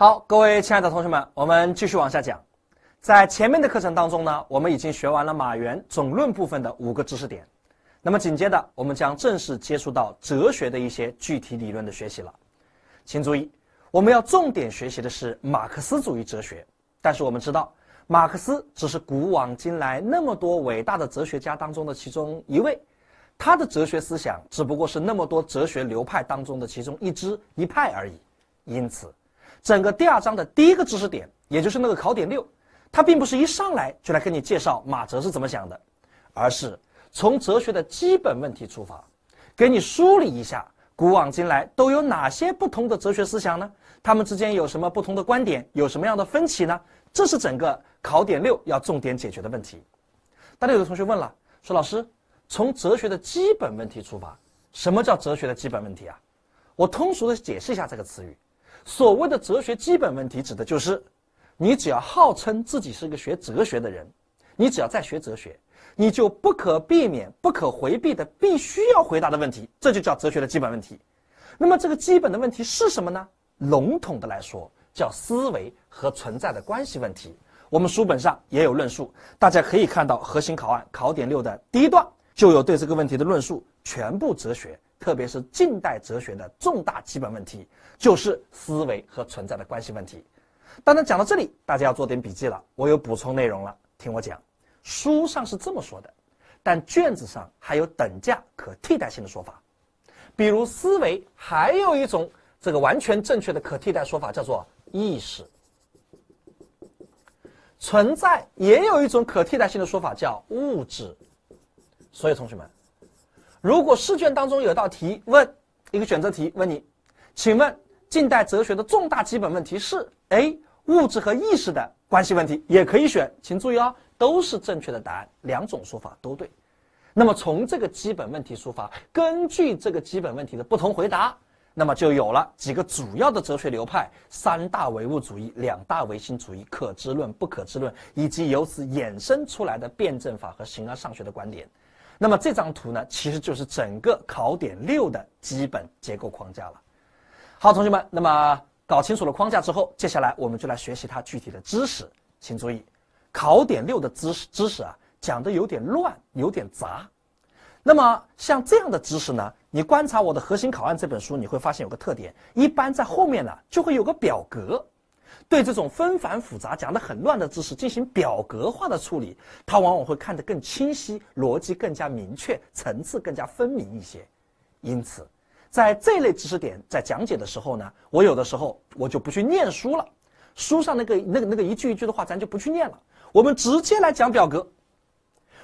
好，各位亲爱的同学们，我们继续往下讲。在前面的课程当中呢，我们已经学完了马原总论部分的五个知识点。那么紧接着，我们将正式接触到哲学的一些具体理论的学习了。请注意，我们要重点学习的是马克思主义哲学。但是我们知道，马克思只是古往今来那么多伟大的哲学家当中的其中一位，他的哲学思想只不过是那么多哲学流派当中的其中一支一派而已。因此，整个第二章的第一个知识点，也就是那个考点六，它并不是一上来就来跟你介绍马哲是怎么想的，而是从哲学的基本问题出发，给你梳理一下古往今来都有哪些不同的哲学思想呢？他们之间有什么不同的观点？有什么样的分歧呢？这是整个考点六要重点解决的问题。大家，有的同学问了，说老师，从哲学的基本问题出发，什么叫哲学的基本问题啊？我通俗的解释一下这个词语。所谓的哲学基本问题，指的就是，你只要号称自己是个学哲学的人，你只要在学哲学，你就不可避免、不可回避的必须要回答的问题，这就叫哲学的基本问题。那么这个基本的问题是什么呢？笼统的来说，叫思维和存在的关系问题。我们书本上也有论述，大家可以看到核心考案考点六的第一段就有对这个问题的论述，全部哲学。特别是近代哲学的重大基本问题，就是思维和存在的关系问题。当然讲到这里，大家要做点笔记了。我有补充内容了，听我讲。书上是这么说的，但卷子上还有等价可替代性的说法。比如思维还有一种这个完全正确的可替代说法，叫做意识。存在也有一种可替代性的说法，叫物质。所以同学们。如果试卷当中有道题问一个选择题，问你，请问近代哲学的重大基本问题是 A 物质和意识的关系问题，也可以选，请注意哦，都是正确的答案，两种说法都对。那么从这个基本问题出发，根据这个基本问题的不同回答，那么就有了几个主要的哲学流派：三大唯物主义、两大唯心主义、可知论、不可知论，以及由此衍生出来的辩证法和形而上学的观点。那么这张图呢，其实就是整个考点六的基本结构框架了。好，同学们，那么搞清楚了框架之后，接下来我们就来学习它具体的知识。请注意，考点六的知识知识啊，讲的有点乱，有点杂。那么像这样的知识呢，你观察我的核心考案这本书，你会发现有个特点，一般在后面呢就会有个表格。对这种纷繁复杂、讲得很乱的知识进行表格化的处理，它往往会看得更清晰，逻辑更加明确，层次更加分明一些。因此，在这类知识点在讲解的时候呢，我有的时候我就不去念书了，书上那个那个那个一句一句的话咱就不去念了，我们直接来讲表格。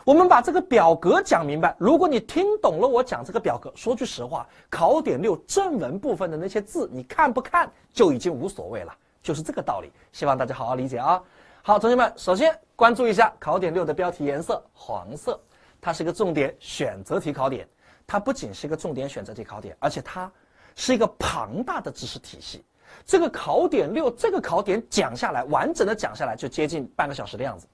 我们把这个表格讲明白。如果你听懂了我讲这个表格，说句实话，考点六正文部分的那些字你看不看就已经无所谓了。就是这个道理，希望大家好好理解啊！好，同学们，首先关注一下考点六的标题颜色黄色，它是一个重点选择题考点。它不仅是一个重点选择题考点，而且它是一个庞大的知识体系。这个考点六这个考点讲下来，完整的讲下来就接近半个小时的样子。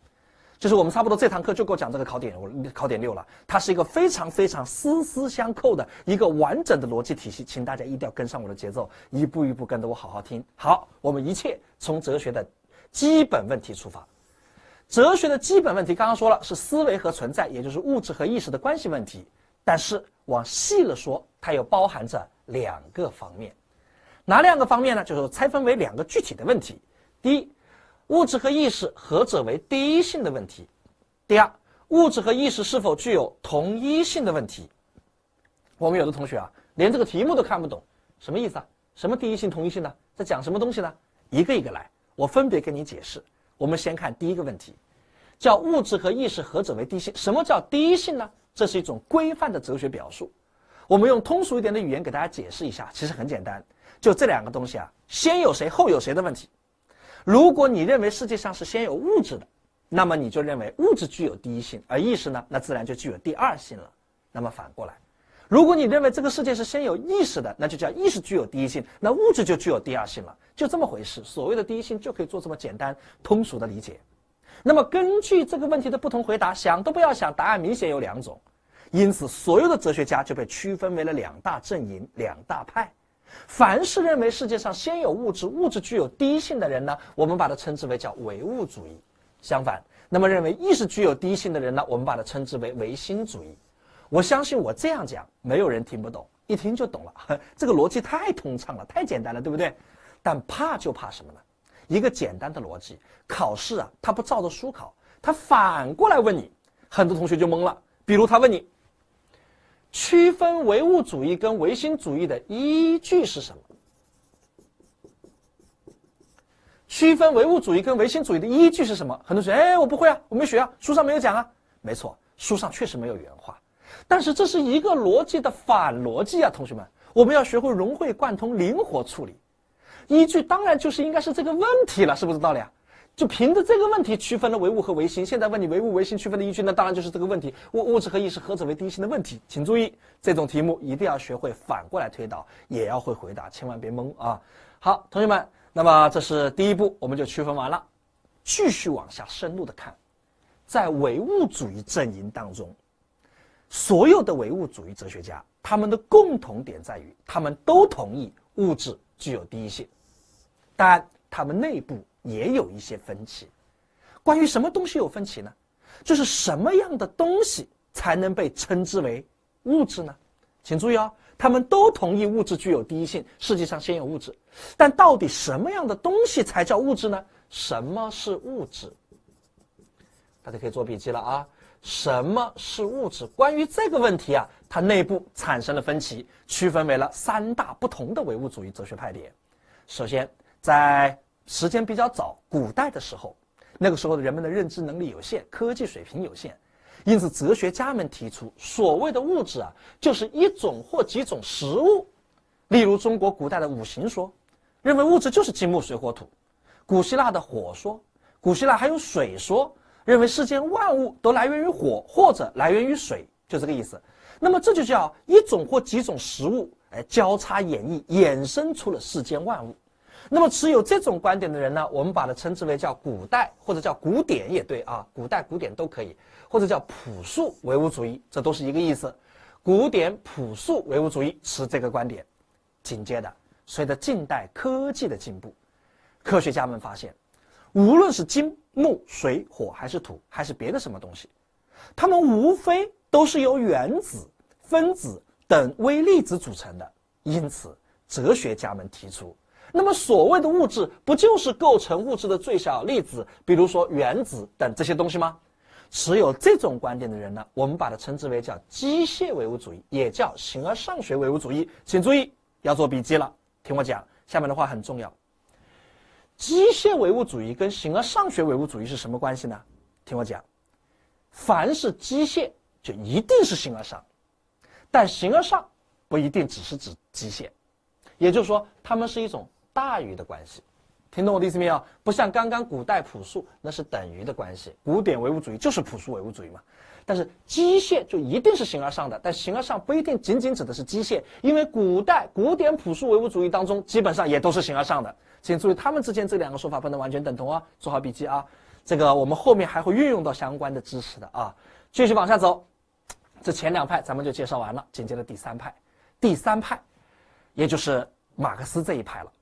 就是我们差不多这堂课就够讲这个考点，我考点六了。它是一个非常非常丝丝相扣的一个完整的逻辑体系，请大家一定要跟上我的节奏，一步一步跟着我好好听。好，我们一切从哲学的基本问题出发。哲学的基本问题刚刚说了是思维和存在，也就是物质和意识的关系问题。但是往细了说，它又包含着两个方面，哪两个方面呢？就是拆分为两个具体的问题。第一。物质和意识何者为第一性的问题。第二，物质和意识是否具有同一性的问题。我们有的同学啊，连这个题目都看不懂，什么意思啊？什么第一性、同一性呢？在讲什么东西呢？一个一个来，我分别跟你解释。我们先看第一个问题，叫物质和意识何者为第一性？什么叫第一性呢？这是一种规范的哲学表述。我们用通俗一点的语言给大家解释一下，其实很简单，就这两个东西啊，先有谁后有谁的问题。如果你认为世界上是先有物质的，那么你就认为物质具有第一性，而意识呢，那自然就具有第二性了。那么反过来，如果你认为这个世界是先有意识的，那就叫意识具有第一性，那物质就具有第二性了。就这么回事。所谓的第一性就可以做这么简单通俗的理解。那么根据这个问题的不同回答，想都不要想，答案明显有两种。因此，所有的哲学家就被区分为了两大阵营、两大派。凡是认为世界上先有物质，物质具有第一性的人呢，我们把它称之为叫唯物主义。相反，那么认为意识具有第一性的人呢，我们把它称之为唯心主义。我相信我这样讲，没有人听不懂，一听就懂了。这个逻辑太通畅了，太简单了，对不对？但怕就怕什么呢？一个简单的逻辑，考试啊，他不照着书考，他反过来问你，很多同学就懵了。比如他问你。区分唯物主义跟唯心主义的依据是什么？区分唯物主义跟唯心主义的依据是什么？很多人说：“哎，我不会啊，我没学啊，书上没有讲啊。”没错，书上确实没有原话，但是这是一个逻辑的反逻辑啊，同学们，我们要学会融会贯通、灵活处理。依据当然就是应该是这个问题了，是不是道理啊？就凭着这个问题区分了唯物和唯心。现在问你唯物唯心区分的依据，那当然就是这个问题：物物质和意识何者为第一性的问题。请注意，这种题目一定要学会反过来推导，也要会回答，千万别懵啊！好，同学们，那么这是第一步，我们就区分完了。继续往下深入的看，在唯物主义阵营当中，所有的唯物主义哲学家，他们的共同点在于，他们都同意物质具有第一性，但他们内部。也有一些分歧，关于什么东西有分歧呢？就是什么样的东西才能被称之为物质呢？请注意哦，他们都同意物质具有第一性，世界上先有物质，但到底什么样的东西才叫物质呢？什么是物质？大家可以做笔记了啊！什么是物质？关于这个问题啊，它内部产生了分歧，区分为了三大不同的唯物主义哲学派别。首先，在时间比较早，古代的时候，那个时候的人们的认知能力有限，科技水平有限，因此哲学家们提出，所谓的物质啊，就是一种或几种食物。例如中国古代的五行说，认为物质就是金木水火土；古希腊的火说，古希腊还有水说，认为世间万物都来源于火或者来源于水，就这个意思。那么这就叫一种或几种食物，哎，交叉演绎，衍生出了世间万物。那么持有这种观点的人呢，我们把它称之为叫古代或者叫古典也对啊，古代古典都可以，或者叫朴素唯物主义，这都是一个意思。古典朴素唯物主义持这个观点。紧接着，随着近代科技的进步，科学家们发现，无论是金木水火还是土还是别的什么东西，它们无非都是由原子、分子等微粒子组成的。因此，哲学家们提出。那么，所谓的物质不就是构成物质的最小粒子，比如说原子等这些东西吗？持有这种观点的人呢，我们把它称之为叫机械唯物主义，也叫形而上学唯物主义。请注意，要做笔记了，听我讲，下面的话很重要。机械唯物主义跟形而上学唯物主义是什么关系呢？听我讲，凡是机械就一定是形而上，但形而上不一定只是指机械，也就是说，它们是一种。大于的关系，听懂我的意思没有？不像刚刚古代朴素，那是等于的关系。古典唯物主义就是朴素唯物主义嘛。但是机械就一定是形而上的，但形而上不一定仅仅指的是机械，因为古代古典朴素唯物主义当中基本上也都是形而上的。请注意，他们之间这两个说法不能完全等同啊，做好笔记啊。这个我们后面还会运用到相关的知识的啊。继续往下走，这前两派咱们就介绍完了，紧接着第三派，第三派，也就是马克思这一派了。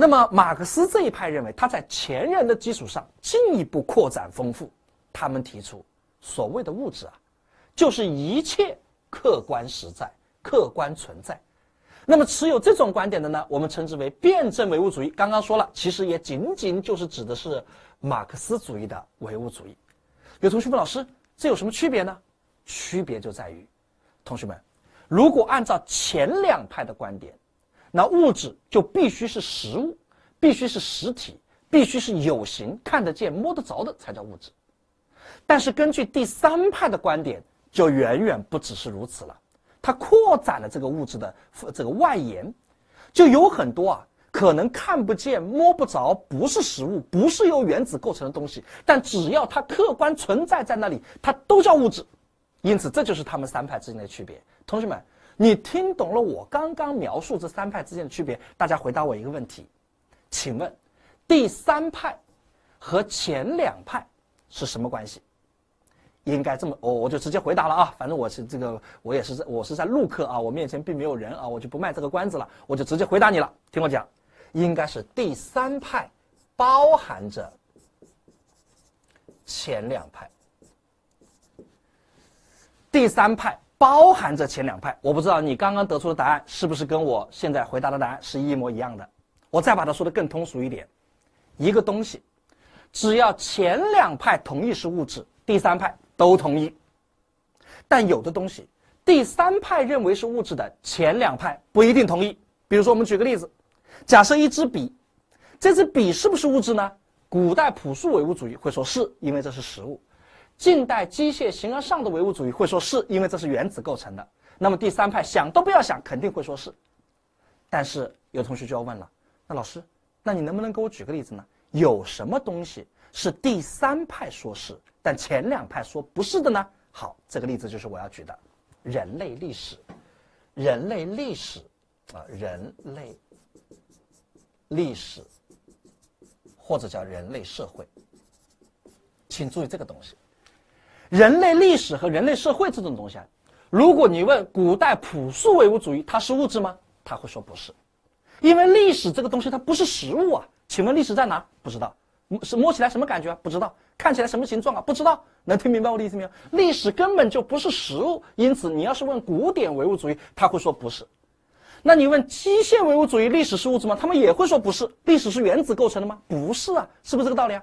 那么，马克思这一派认为，他在前人的基础上进一步扩展丰富。他们提出，所谓的物质啊，就是一切客观实在、客观存在。那么，持有这种观点的呢，我们称之为辩证唯物主义。刚刚说了，其实也仅仅就是指的是马克思主义的唯物主义。有同学问老师，这有什么区别呢？区别就在于，同学们，如果按照前两派的观点。那物质就必须是实物，必须是实体，必须是有形、看得见、摸得着的才叫物质。但是根据第三派的观点，就远远不只是如此了。它扩展了这个物质的这个外延，就有很多啊可能看不见、摸不着、不是实物、不是由原子构成的东西，但只要它客观存在在那里，它都叫物质。因此，这就是他们三派之间的区别。同学们。你听懂了我刚刚描述这三派之间的区别？大家回答我一个问题，请问，第三派和前两派是什么关系？应该这么，我我就直接回答了啊，反正我是这个，我也是在，我是在录课啊，我面前并没有人啊，我就不卖这个关子了，我就直接回答你了。听我讲，应该是第三派包含着前两派，第三派包含着前两派。我不知道你刚刚得出的答案是不是跟我现在回答的答案是一模一样的。我再把它说的更通俗一点，一个东西，只要前两派同意是物质，第三派。都同意，但有的东西，第三派认为是物质的，前两派不一定同意。比如说，我们举个例子，假设一支笔，这支笔是不是物质呢？古代朴素唯物主义会说是因为这是实物，近代机械形而上的唯物主义会说是因为这是原子构成的。那么第三派想都不要想，肯定会说是。但是有同学就要问了，那老师，那你能不能给我举个例子呢？有什么东西是第三派说是？但前两派说不是的呢。好，这个例子就是我要举的，人类历史，人类历史，啊，人类历史，或者叫人类社会。请注意这个东西，人类历史和人类社会这种东西啊，如果你问古代朴素唯物主义，它是物质吗？他会说不是，因为历史这个东西它不是实物啊。请问历史在哪？不知道。是摸起来什么感觉？不知道。看起来什么形状啊？不知道。能听明白我的意思没有？历史根本就不是实物，因此你要是问古典唯物主义，他会说不是。那你问机械唯物主义，历史是物质吗？他们也会说不是。历史是原子构成的吗？不是啊，是不是这个道理啊？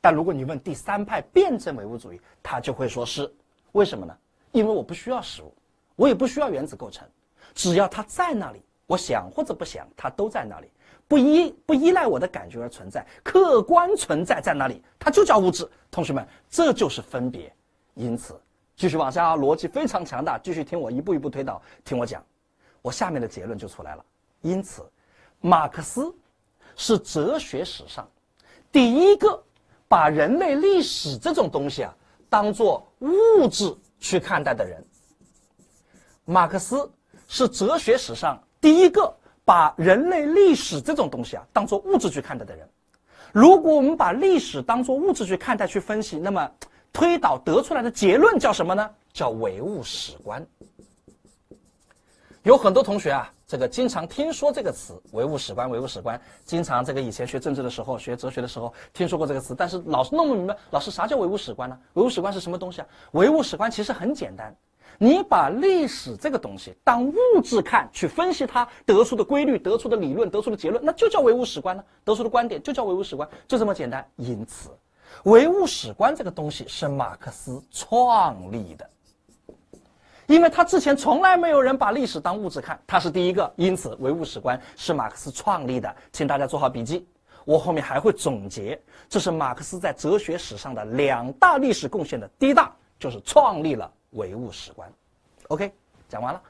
但如果你问第三派辩证唯物主义，他就会说是。为什么呢？因为我不需要实物，我也不需要原子构成，只要它在那里，我想或者不想，它都在那里。不依不依赖我的感觉而存在，客观存在在那里，它就叫物质。同学们，这就是分别。因此，继续往下，啊逻辑非常强大。继续听我一步一步推导，听我讲，我下面的结论就出来了。因此，马克思是哲学史上第一个把人类历史这种东西啊当做物质去看待的人。马克思是哲学史上第一个。把人类历史这种东西啊当做物质去看待的人，如果我们把历史当做物质去看待、去分析，那么推导得出来的结论叫什么呢？叫唯物史观。有很多同学啊，这个经常听说这个词“唯物史观”，唯物史观，经常这个以前学政治的时候、学哲学的时候听说过这个词，但是老是弄不明白，老师啥叫唯物史观呢？唯物史观是什么东西啊？唯物史观其实很简单。你把历史这个东西当物质看，去分析它得出的规律、得出的理论、得出的结论，那就叫唯物史观呢。得出的观点就叫唯物史观，就这么简单。因此，唯物史观这个东西是马克思创立的，因为他之前从来没有人把历史当物质看，他是第一个。因此，唯物史观是马克思创立的，请大家做好笔记。我后面还会总结，这是马克思在哲学史上的两大历史贡献的第一大，就是创立了。唯物史观，OK，讲完了，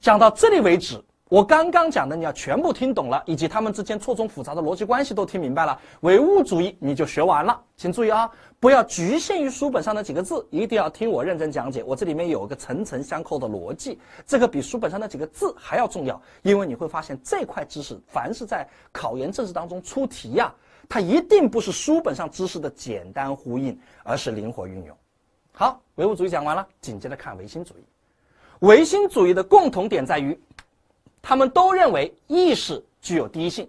讲到这里为止，我刚刚讲的你要全部听懂了，以及他们之间错综复杂的逻辑关系都听明白了，唯物主义你就学完了。请注意啊，不要局限于书本上的几个字，一定要听我认真讲解。我这里面有个层层相扣的逻辑，这个比书本上的几个字还要重要，因为你会发现这块知识，凡是在考研政治当中出题呀，它一定不是书本上知识的简单呼应，而是灵活运用。好，唯物主义讲完了，紧接着看唯心主义。唯心主义的共同点在于，他们都认为意识具有第一性，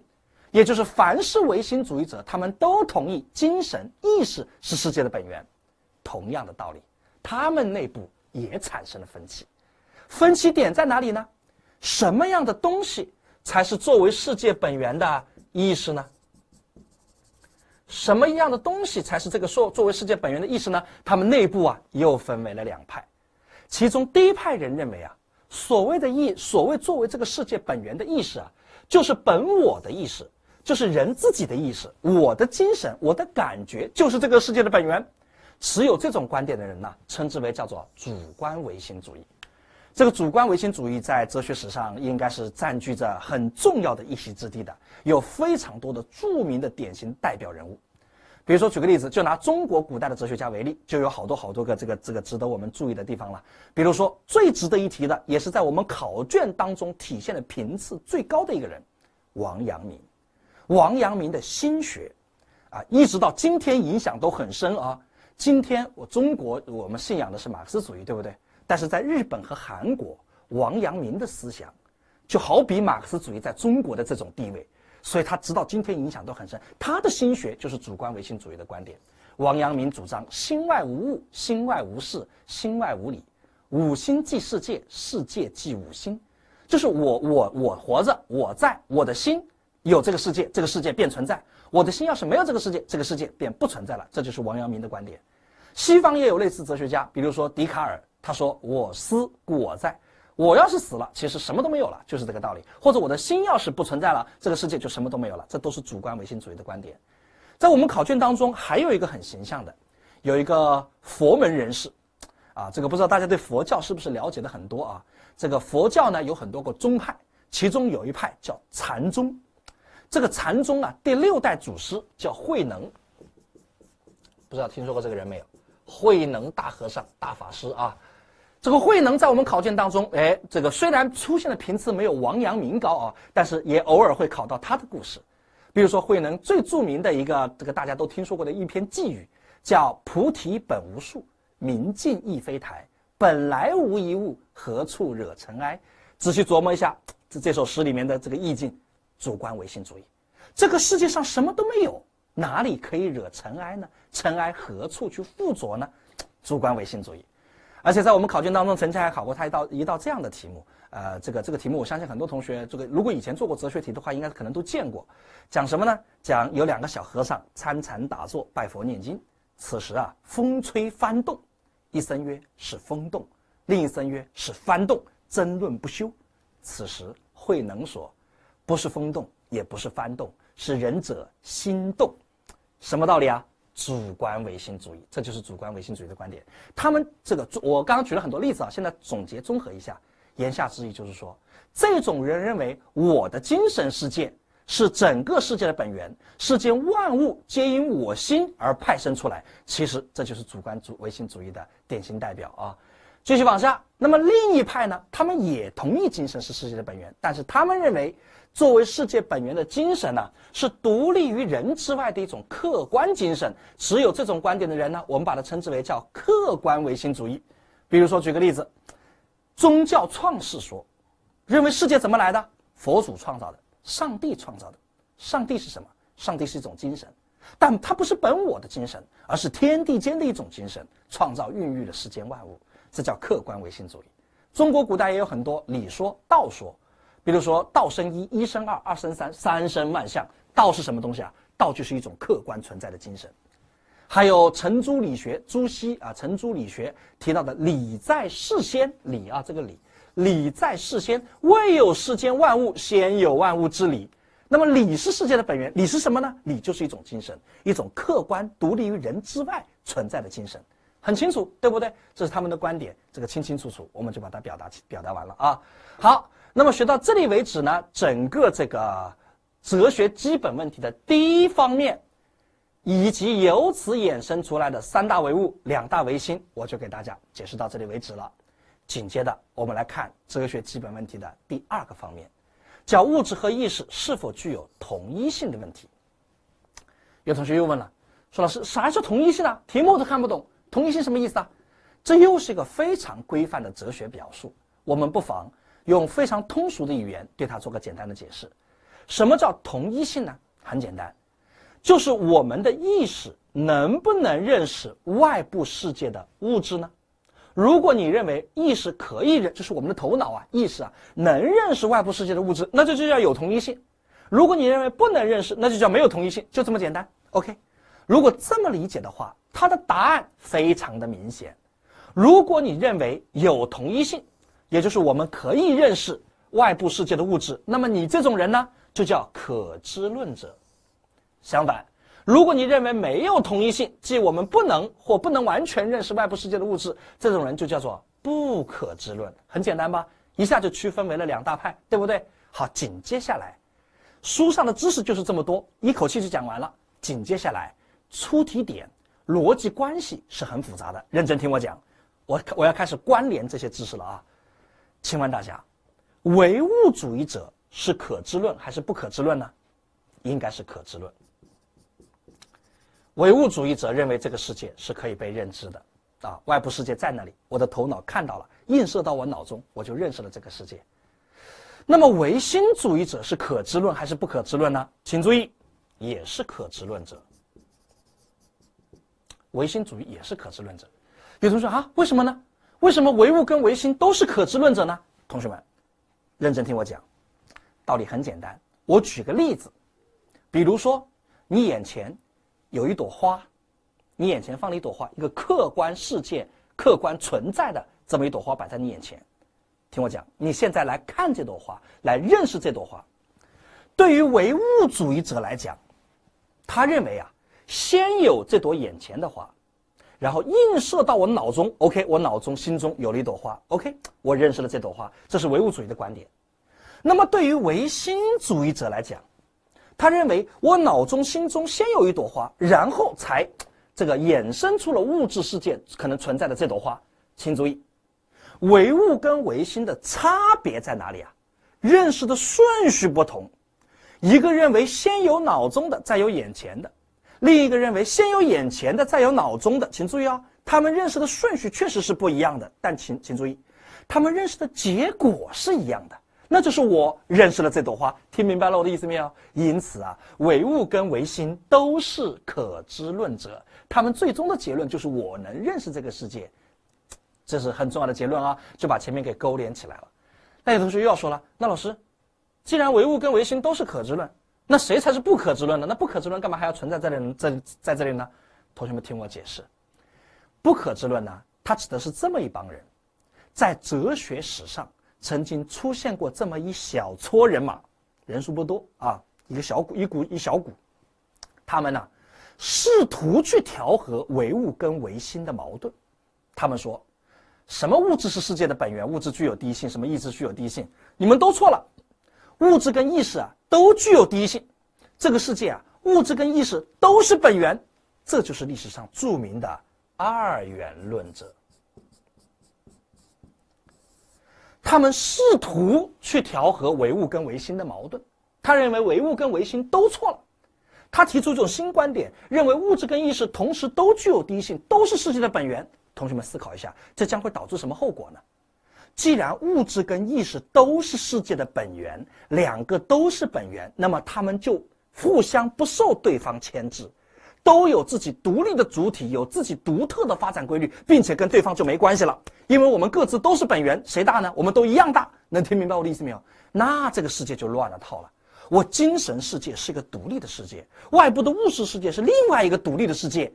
也就是凡是唯心主义者，他们都同意精神意识是世界的本源。同样的道理，他们内部也产生了分歧。分歧点在哪里呢？什么样的东西才是作为世界本源的意识呢？什么样的东西才是这个说作为世界本源的意识呢？他们内部啊又分为了两派，其中第一派人认为啊，所谓的意，所谓作为这个世界本源的意识啊，就是本我的意识，就是人自己的意识，我的精神，我的感觉就是这个世界的本源。持有这种观点的人呢，称之为叫做主观唯心主义。这个主观唯心主义在哲学史上应该是占据着很重要的一席之地的，有非常多的著名的典型代表人物。比如说，举个例子，就拿中国古代的哲学家为例，就有好多好多个这个这个值得我们注意的地方了。比如说，最值得一提的，也是在我们考卷当中体现的频次最高的一个人，王阳明。王阳明的心学，啊，一直到今天影响都很深啊。今天我中国我们信仰的是马克思主义，对不对？但是在日本和韩国，王阳明的思想就好比马克思主义在中国的这种地位，所以他直到今天影响都很深。他的心学就是主观唯心主义的观点。王阳明主张心外无物，心外无事，心外无理，五心即世界，世界即五心，就是我我我活着，我在我的心有这个世界，这个世界便存在；我的心要是没有这个世界，这个世界便不存在了。这就是王阳明的观点。西方也有类似哲学家，比如说笛卡尔，他说我思故我在，我要是死了，其实什么都没有了，就是这个道理。或者我的心要是不存在了，这个世界就什么都没有了，这都是主观唯心主义的观点。在我们考卷当中，还有一个很形象的，有一个佛门人士，啊，这个不知道大家对佛教是不是了解的很多啊？这个佛教呢有很多个宗派，其中有一派叫禅宗，这个禅宗啊第六代祖师叫慧能，不知道听说过这个人没有？慧能大和尚、大法师啊，这个慧能在我们考卷当中，哎，这个虽然出现的频次没有王阳明高啊，但是也偶尔会考到他的故事。比如说，慧能最著名的一个，这个大家都听说过的一篇寄语，叫“菩提本无树，明镜亦非台，本来无一物，何处惹尘埃。”仔细琢磨一下，这这首诗里面的这个意境，主观唯心主义。这个世界上什么都没有，哪里可以惹尘埃呢？尘埃何处去附着呢？主观唯心主义。而且在我们考卷当中，曾经还考过他一道一道这样的题目。呃，这个这个题目，我相信很多同学，这个如果以前做过哲学题的话，应该可能都见过。讲什么呢？讲有两个小和尚参禅打坐拜佛念经，此时啊，风吹幡动，一声曰是风动，另一声曰是幡动，争论不休。此时慧能说，不是风动，也不是幡动，是仁者心动。什么道理啊？主观唯心主义，这就是主观唯心主义的观点。他们这个，我刚刚举了很多例子啊，现在总结综合一下。言下之意就是说，这种人认为我的精神世界是整个世界的本源，世间万物皆因我心而派生出来。其实这就是主观主唯心主义的典型代表啊。继续往下，那么另一派呢，他们也同意精神是世界的本源，但是他们认为，作为世界本源的精神呢，是独立于人之外的一种客观精神。持有这种观点的人呢，我们把它称之为叫客观唯心主义。比如说，举个例子。宗教创世说，认为世界怎么来的？佛祖创造的，上帝创造的。上帝是什么？上帝是一种精神，但它不是本我的精神，而是天地间的一种精神，创造孕育了世间万物。这叫客观唯心主义。中国古代也有很多理说、道说，比如说道生一，一生二，二生三，三生万象。道是什么东西啊？道就是一种客观存在的精神。还有程朱理学，朱熹啊，程朱理学提到的“理在事先”，理啊，这个理，理在事先，未有世间万物，先有万物之理。那么，理是世界的本源，理是什么呢？理就是一种精神，一种客观独立于人之外存在的精神，很清楚，对不对？这是他们的观点，这个清清楚楚，我们就把它表达表达完了啊。好，那么学到这里为止呢，整个这个哲学基本问题的第一方面。以及由此衍生出来的三大唯物、两大唯心，我就给大家解释到这里为止了。紧接着，我们来看哲学基本问题的第二个方面，叫物质和意识是否具有同一性的问题。有同学又问了，说老师，啥是同一性啊？题目都看不懂，同一性什么意思啊？这又是一个非常规范的哲学表述，我们不妨用非常通俗的语言对它做个简单的解释。什么叫同一性呢？很简单。就是我们的意识能不能认识外部世界的物质呢？如果你认为意识可以认，就是我们的头脑啊，意识啊能认识外部世界的物质，那这就叫有同一性。如果你认为不能认识，那就叫没有同一性，就这么简单。OK，如果这么理解的话，它的答案非常的明显。如果你认为有同一性，也就是我们可以认识外部世界的物质，那么你这种人呢，就叫可知论者。相反，如果你认为没有同一性，即我们不能或不能完全认识外部世界的物质，这种人就叫做不可知论。很简单吧？一下就区分为了两大派，对不对？好，紧接下来，书上的知识就是这么多，一口气就讲完了。紧接下来，出题点逻辑关系是很复杂的，认真听我讲。我我要开始关联这些知识了啊！请问大家，唯物主义者是可知论还是不可知论呢？应该是可知论。唯物主义者认为这个世界是可以被认知的，啊，外部世界在那里，我的头脑看到了，映射到我脑中，我就认识了这个世界。那么唯心主义者是可知论还是不可知论呢？请注意，也是可知论者。唯心主义也是可知论者。有同学说啊，为什么呢？为什么唯物跟唯心都是可知论者呢？同学们，认真听我讲，道理很简单。我举个例子，比如说你眼前。有一朵花，你眼前放了一朵花，一个客观事件、客观存在的这么一朵花摆在你眼前，听我讲，你现在来看这朵花，来认识这朵花。对于唯物主义者来讲，他认为啊，先有这朵眼前的花，然后映射到我脑中，OK，我脑中心中有了一朵花，OK，我认识了这朵花，这是唯物主义的观点。那么对于唯心主义者来讲，他认为我脑中心中先有一朵花，然后才这个衍生出了物质世界可能存在的这朵花。请注意，唯物跟唯心的差别在哪里啊？认识的顺序不同，一个认为先有脑中的，再有眼前的；另一个认为先有眼前的，再有脑中的。请注意啊，他们认识的顺序确实是不一样的，但请请注意，他们认识的结果是一样的。那就是我认识了这朵花，听明白了我的意思没有？因此啊，唯物跟唯心都是可知论者，他们最终的结论就是我能认识这个世界，这是很重要的结论啊，就把前面给勾连起来了。那有同学又要说了，那老师，既然唯物跟唯心都是可知论，那谁才是不可知论呢？那不可知论干嘛还要存在这里？这在这里呢？同学们听我解释，不可知论呢，它指的是这么一帮人，在哲学史上。曾经出现过这么一小撮人马，人数不多啊，一个小股一股一小股，他们呢，试图去调和唯物跟唯心的矛盾。他们说，什么物质是世界的本源，物质具有第一性；什么意志具有第一性，你们都错了。物质跟意识啊，都具有第一性。这个世界啊，物质跟意识都是本源，这就是历史上著名的二元论者。他们试图去调和唯物跟唯心的矛盾，他认为唯物跟唯心都错了，他提出一种新观点，认为物质跟意识同时都具有第一性，都是世界的本源。同学们思考一下，这将会导致什么后果呢？既然物质跟意识都是世界的本源，两个都是本源，那么他们就互相不受对方牵制。都有自己独立的主体，有自己独特的发展规律，并且跟对方就没关系了，因为我们各自都是本源，谁大呢？我们都一样大，能听明白我的意思没有？那这个世界就乱了套了。我精神世界是一个独立的世界，外部的物质世界是另外一个独立的世界。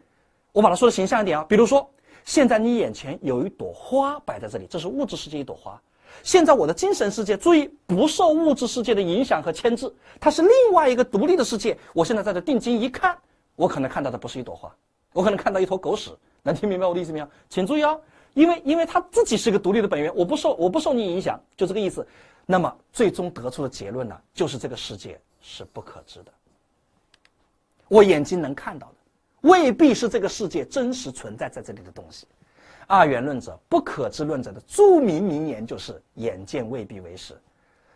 我把它说的形象一点啊，比如说，现在你眼前有一朵花摆在这里，这是物质世界一朵花。现在我的精神世界，注意不受物质世界的影响和牵制，它是另外一个独立的世界。我现在在这定睛一看。我可能看到的不是一朵花，我可能看到一坨狗屎。能听明白我的意思没有？请注意哦，因为因为它自己是一个独立的本源，我不受我不受你影响，就这个意思。那么最终得出的结论呢，就是这个世界是不可知的。我眼睛能看到的，未必是这个世界真实存在在这里的东西。二元论者、不可知论者的著名名言就是“眼见未必为实”。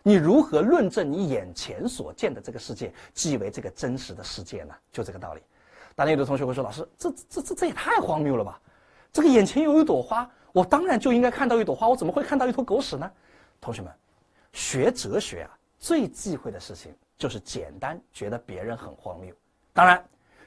你如何论证你眼前所见的这个世界即为这个真实的世界呢？就这个道理。当然，有的同学会说：“老师，这这这这也太荒谬了吧？这个眼前有一朵花，我当然就应该看到一朵花，我怎么会看到一坨狗屎呢？”同学们，学哲学啊，最忌讳的事情就是简单觉得别人很荒谬。当然，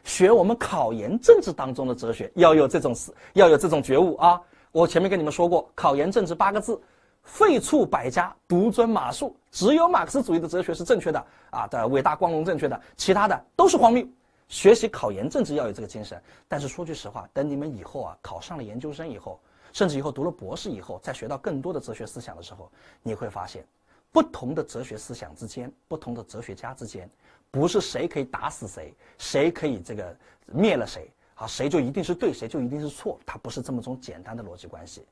学我们考研政治当中的哲学，要有这种思，要有这种觉悟啊。我前面跟你们说过，考研政治八个字。废黜百家，独尊马术，只有马克思主义的哲学是正确的啊的伟大光荣正确的，其他的都是荒谬。学习考研政治要有这个精神，但是说句实话，等你们以后啊考上了研究生以后，甚至以后读了博士以后，再学到更多的哲学思想的时候，你会发现，不同的哲学思想之间，不同的哲学家之间，不是谁可以打死谁，谁可以这个灭了谁啊，谁就一定是对，谁就一定是错，它不是这么种简单的逻辑关系。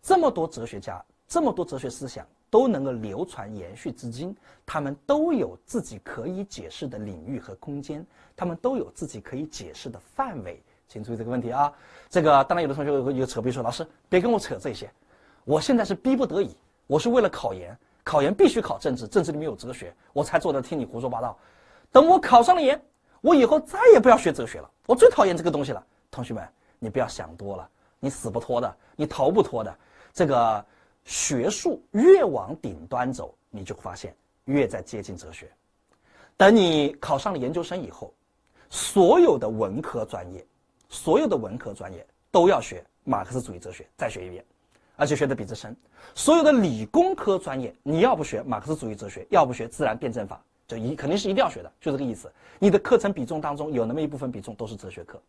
这么多哲学家。这么多哲学思想都能够流传延续至今，他们都有自己可以解释的领域和空间，他们都有自己可以解释的范围。请注意这个问题啊！这个当然有的同学有扯皮说：“老师，别跟我扯这些，我现在是逼不得已，我是为了考研，考研必须考政治，政治里面有哲学，我才坐着听你胡说八道。等我考上了研，我以后再也不要学哲学了，我最讨厌这个东西了。同学们，你不要想多了，你死不脱的，你逃不脱的。这个学术越往顶端走，你就发现越在接近哲学。等你考上了研究生以后，所有的文科专业，所有的文科专业都要学马克思主义哲学，再学一遍，而且学的比这深。所有的理工科专业，你要不学马克思主义哲学，要不学自然辩证法，就一肯定是一定要学的，就这个意思。你的课程比重当中有那么一部分比重都是哲学课。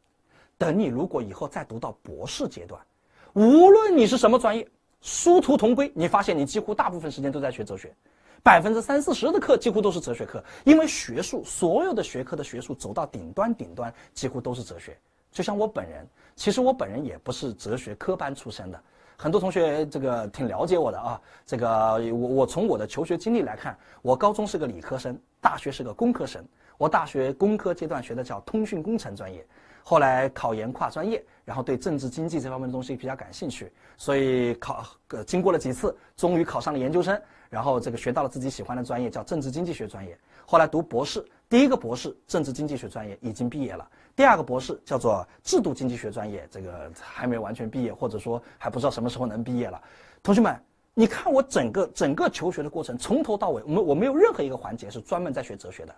等你如果以后再读到博士阶段，无论你是什么专业，殊途同归。你发现你几乎大部分时间都在学哲学，百分之三四十的课几乎都是哲学课，因为学术所有的学科的学术走到顶端，顶端几乎都是哲学。就像我本人，其实我本人也不是哲学科班出身的，很多同学这个挺了解我的啊。这个我我从我的求学经历来看，我高中是个理科生，大学是个工科生。我大学工科阶段学的叫通讯工程专业。后来考研跨专业，然后对政治经济这方面的东西比较感兴趣，所以考呃经过了几次，终于考上了研究生，然后这个学到了自己喜欢的专业，叫政治经济学专业。后来读博士，第一个博士政治经济学专业已经毕业了，第二个博士叫做制度经济学专业，这个还没完全毕业，或者说还不知道什么时候能毕业了。同学们，你看我整个整个求学的过程，从头到尾，我们我没有任何一个环节是专门在学哲学的。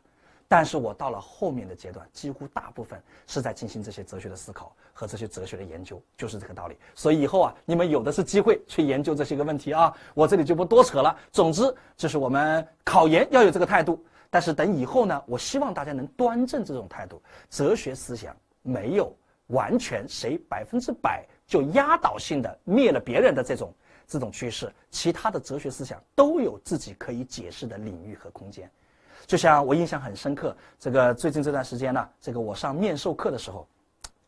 但是我到了后面的阶段，几乎大部分是在进行这些哲学的思考和这些哲学的研究，就是这个道理。所以以后啊，你们有的是机会去研究这些个问题啊，我这里就不多扯了。总之，就是我们考研要有这个态度。但是等以后呢，我希望大家能端正这种态度。哲学思想没有完全谁百分之百就压倒性的灭了别人的这种这种趋势，其他的哲学思想都有自己可以解释的领域和空间。就像我印象很深刻，这个最近这段时间呢，这个我上面授课的时候，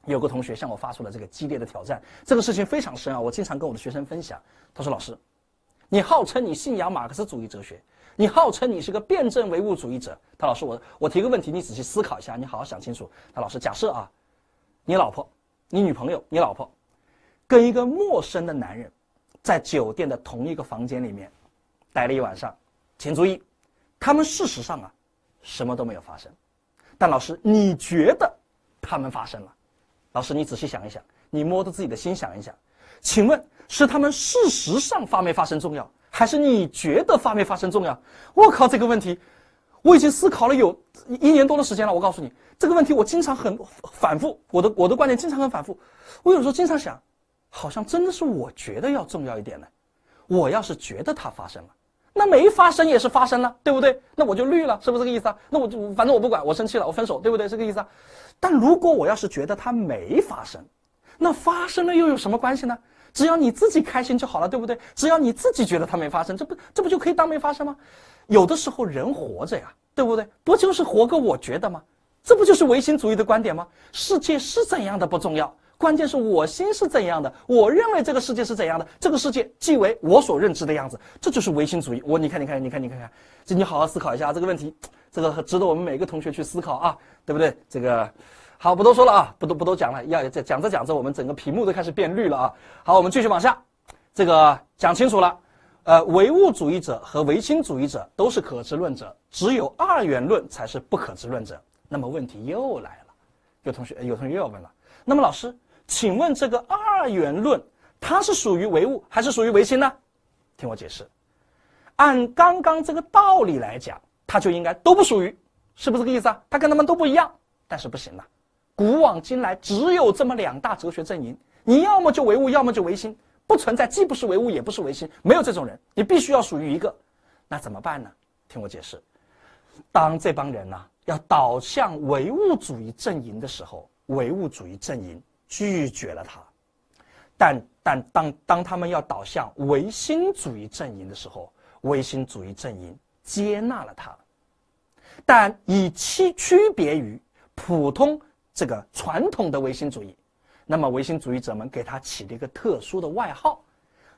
有个同学向我发出了这个激烈的挑战。这个事情非常深啊，我经常跟我的学生分享。他说：“老师，你号称你信仰马克思主义哲学，你号称你是个辩证唯物主义者。他老师，我我提个问题，你仔细思考一下，你好好想清楚。他老师，假设啊，你老婆、你女朋友、你老婆，跟一个陌生的男人，在酒店的同一个房间里面待了一晚上，请注意。”他们事实上啊，什么都没有发生，但老师，你觉得他们发生了？老师，你仔细想一想，你摸着自己的心想一想，请问是他们事实上发没发生重要，还是你觉得发没发生重要？我靠，这个问题我已经思考了有一年多的时间了。我告诉你，这个问题我经常很反复，我的我的观点经常很反复。我有时候经常想，好像真的是我觉得要重要一点呢。我要是觉得它发生了。那没发生也是发生了，对不对？那我就绿了，是不是这个意思啊？那我就反正我不管，我生气了，我分手，对不对？这个意思啊。但如果我要是觉得它没发生，那发生了又有什么关系呢？只要你自己开心就好了，对不对？只要你自己觉得它没发生，这不这不就可以当没发生吗？有的时候人活着呀，对不对？不就是活个我觉得吗？这不就是唯心主义的观点吗？世界是怎样的不重要。关键是我心是怎样的，我认为这个世界是怎样的，这个世界即为我所认知的样子，这就是唯心主义。我你看，你看，你看，你看看，这你好好思考一下这个问题，这个值得我们每个同学去思考啊，对不对？这个好，不多说了啊，不多不多讲了，要讲着讲着，我们整个屏幕都开始变绿了啊。好，我们继续往下，这个讲清楚了，呃，唯物主义者和唯心主义者都是可知论者，只有二元论才是不可知论者。那么问题又来了，有同学有同学又要问了，那么老师？请问这个二元论，它是属于唯物还是属于唯心呢？听我解释。按刚刚这个道理来讲，它就应该都不属于，是不是这个意思啊？它跟他们都不一样，但是不行了。古往今来只有这么两大哲学阵营，你要么就唯物，要么就唯心，不存在既不是唯物也不是唯心，没有这种人，你必须要属于一个。那怎么办呢？听我解释。当这帮人呢要倒向唯物主义阵营的时候，唯物主义阵营。拒绝了他，但但当当他们要倒向唯心主义阵营的时候，唯心主义阵营接纳了他，但以区区别于普通这个传统的唯心主义，那么唯心主义者们给他起了一个特殊的外号，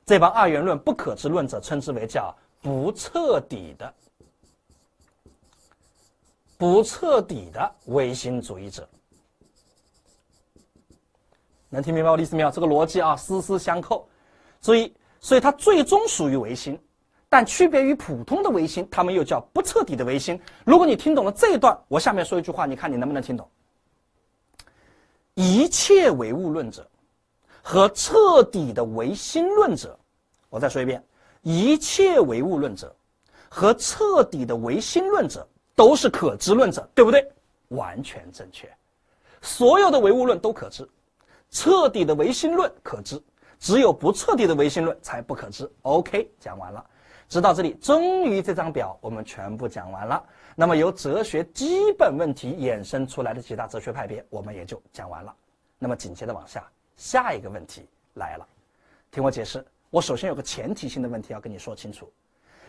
这帮二元论不可知论者称之为叫不彻底的不彻底的唯心主义者。能听明白我的意思没有？这个逻辑啊，丝丝相扣。所以，所以它最终属于唯心，但区别于普通的唯心，他们又叫不彻底的唯心。如果你听懂了这一段，我下面说一句话，你看你能不能听懂？一切唯物论者和彻底的唯心论者，我再说一遍，一切唯物论者和彻底的唯心论者都是可知论者，对不对？完全正确。所有的唯物论都可知，彻底的唯心论可知，只有不彻底的唯心论才不可知。OK，讲完了。直到这里，终于这张表我们全部讲完了。那么由哲学基本问题衍生出来的几大哲学派别，我们也就讲完了。那么紧接着往下，下一个问题来了，听我解释。我首先有个前提性的问题要跟你说清楚。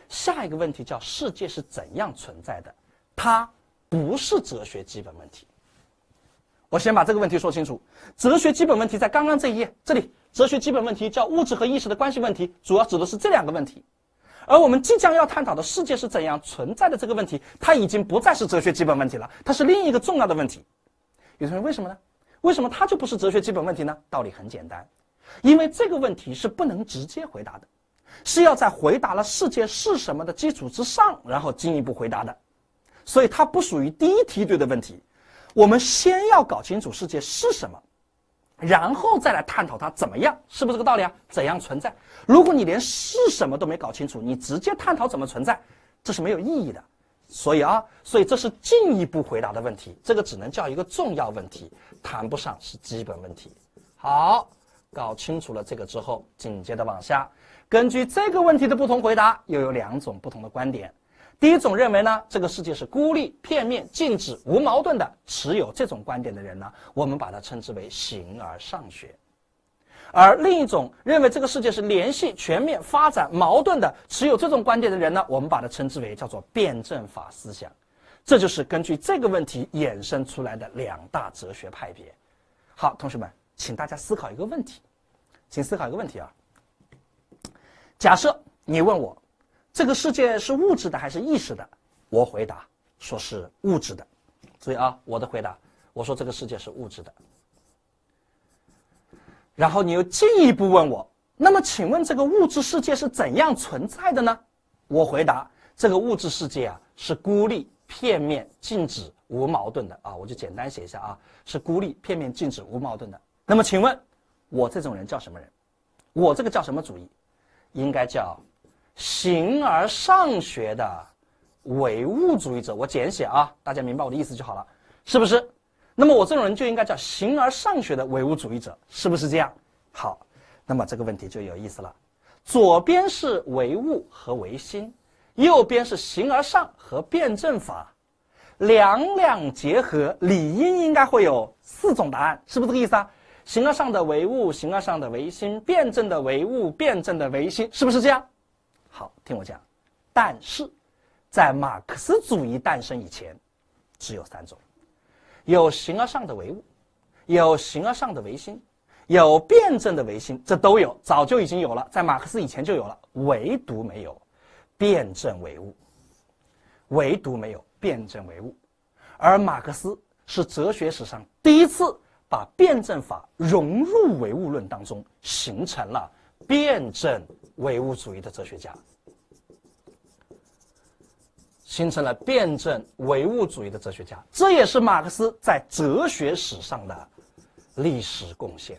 下一个问题叫世界是怎样存在的？它不是哲学基本问题。我先把这个问题说清楚。哲学基本问题在刚刚这一页，这里哲学基本问题叫物质和意识的关系问题，主要指的是这两个问题。而我们即将要探讨的世界是怎样存在的这个问题，它已经不再是哲学基本问题了，它是另一个重要的问题。有同学为什么呢？为什么它就不是哲学基本问题呢？道理很简单，因为这个问题是不能直接回答的，是要在回答了世界是什么的基础之上，然后进一步回答的，所以它不属于第一梯队的问题。我们先要搞清楚世界是什么，然后再来探讨它怎么样，是不是这个道理啊？怎样存在？如果你连是什么都没搞清楚，你直接探讨怎么存在，这是没有意义的。所以啊，所以这是进一步回答的问题，这个只能叫一个重要问题，谈不上是基本问题。好，搞清楚了这个之后，紧接着往下，根据这个问题的不同回答，又有两种不同的观点。第一种认为呢，这个世界是孤立、片面、静止、无矛盾的。持有这种观点的人呢，我们把它称之为形而上学。而另一种认为这个世界是联系、全面、发展、矛盾的，持有这种观点的人呢，我们把它称之为叫做辩证法思想。这就是根据这个问题衍生出来的两大哲学派别。好，同学们，请大家思考一个问题，请思考一个问题啊。假设你问我。这个世界是物质的还是意识的？我回答说是物质的。注意啊，我的回答，我说这个世界是物质的。然后你又进一步问我，那么请问这个物质世界是怎样存在的呢？我回答，这个物质世界啊是孤立、片面、静止、无矛盾的啊。我就简单写一下啊，是孤立、片面、静止、无矛盾的。那么请问，我这种人叫什么人？我这个叫什么主义？应该叫。形而上学的唯物主义者，我简写啊，大家明白我的意思就好了，是不是？那么我这种人就应该叫形而上学的唯物主义者，是不是这样？好，那么这个问题就有意思了，左边是唯物和唯心，右边是形而上和辩证法，两两结合，理应应该会有四种答案，是不是这个意思啊？形而上的唯物，形而上的唯心，辩证的唯物，辩证的唯心，是不是这样？好，听我讲，但是，在马克思主义诞生以前，只有三种：有形而上的唯物，有形而上的唯心，有辩证的唯心，这都有，早就已经有了，在马克思以前就有了，唯独没有辩证唯物，唯独没有辩证唯物，而马克思是哲学史上第一次把辩证法融入唯物论当中，形成了辩证。唯物主义的哲学家，形成了辩证唯物主义的哲学家，这也是马克思在哲学史上的历史贡献。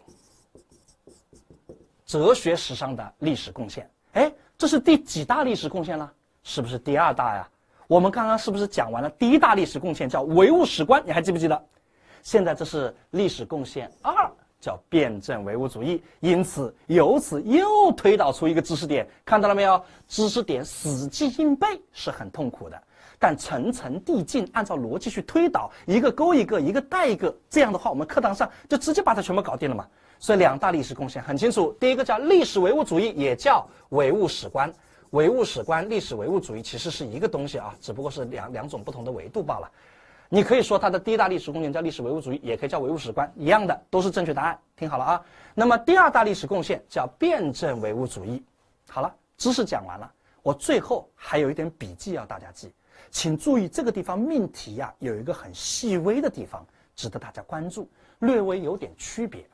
哲学史上的历史贡献，哎，这是第几大历史贡献了？是不是第二大呀？我们刚刚是不是讲完了第一大历史贡献，叫唯物史观？你还记不记得？现在这是历史贡献二。叫辩证唯物主义，因此由此又推导出一个知识点，看到了没有？知识点死记硬背是很痛苦的，但层层递进，按照逻辑去推导，一个勾一个，一个带一个，这样的话，我们课堂上就直接把它全部搞定了嘛。所以两大历史贡献很清楚，第一个叫历史唯物主义，也叫唯物史观。唯物史观、历史唯物主义其实是一个东西啊，只不过是两两种不同的维度罢了。你可以说它的第一大历史贡献叫历史唯物主义，也可以叫唯物史观，一样的都是正确答案。听好了啊，那么第二大历史贡献叫辩证唯物主义。好了，知识讲完了，我最后还有一点笔记要大家记，请注意这个地方命题呀有一个很细微的地方值得大家关注，略微有点区别。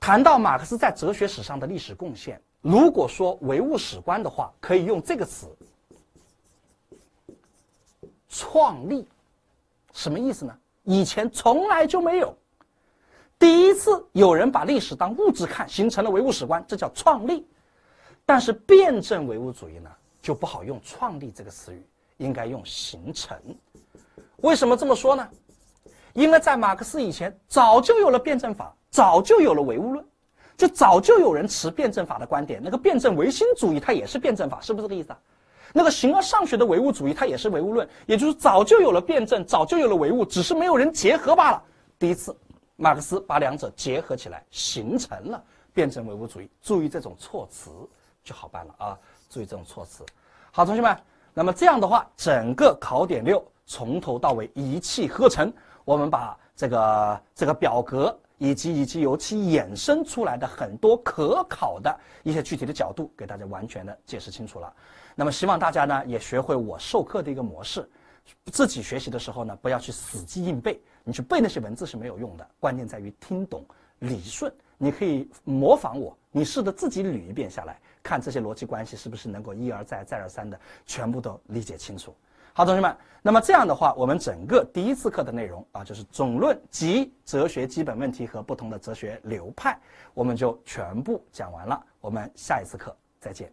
谈到马克思在哲学史上的历史贡献，如果说唯物史观的话，可以用这个词“创立”。什么意思呢？以前从来就没有，第一次有人把历史当物质看，形成了唯物史观，这叫创立。但是辩证唯物主义呢，就不好用“创立”这个词语，应该用“形成”。为什么这么说呢？因为在马克思以前，早就有了辩证法，早就有了唯物论，就早就有人持辩证法的观点。那个辩证唯心主义，它也是辩证法，是不是这个意思啊？那个形而上学的唯物主义，它也是唯物论，也就是早就有了辩证，早就有了唯物，只是没有人结合罢了。第一次，马克思把两者结合起来，形成了辩证唯物主义。注意这种措辞就好办了啊！注意这种措辞。好，同学们，那么这样的话，整个考点六从头到尾一气呵成。我们把这个这个表格以及以及由其衍生出来的很多可考的一些具体的角度，给大家完全的解释清楚了。那么希望大家呢也学会我授课的一个模式，自己学习的时候呢，不要去死记硬背，你去背那些文字是没有用的，关键在于听懂理顺。你可以模仿我，你试着自己捋一遍下来，看这些逻辑关系是不是能够一而再再而三的全部都理解清楚。好，同学们，那么这样的话，我们整个第一次课的内容啊，就是总论及哲学基本问题和不同的哲学流派，我们就全部讲完了。我们下一次课再见。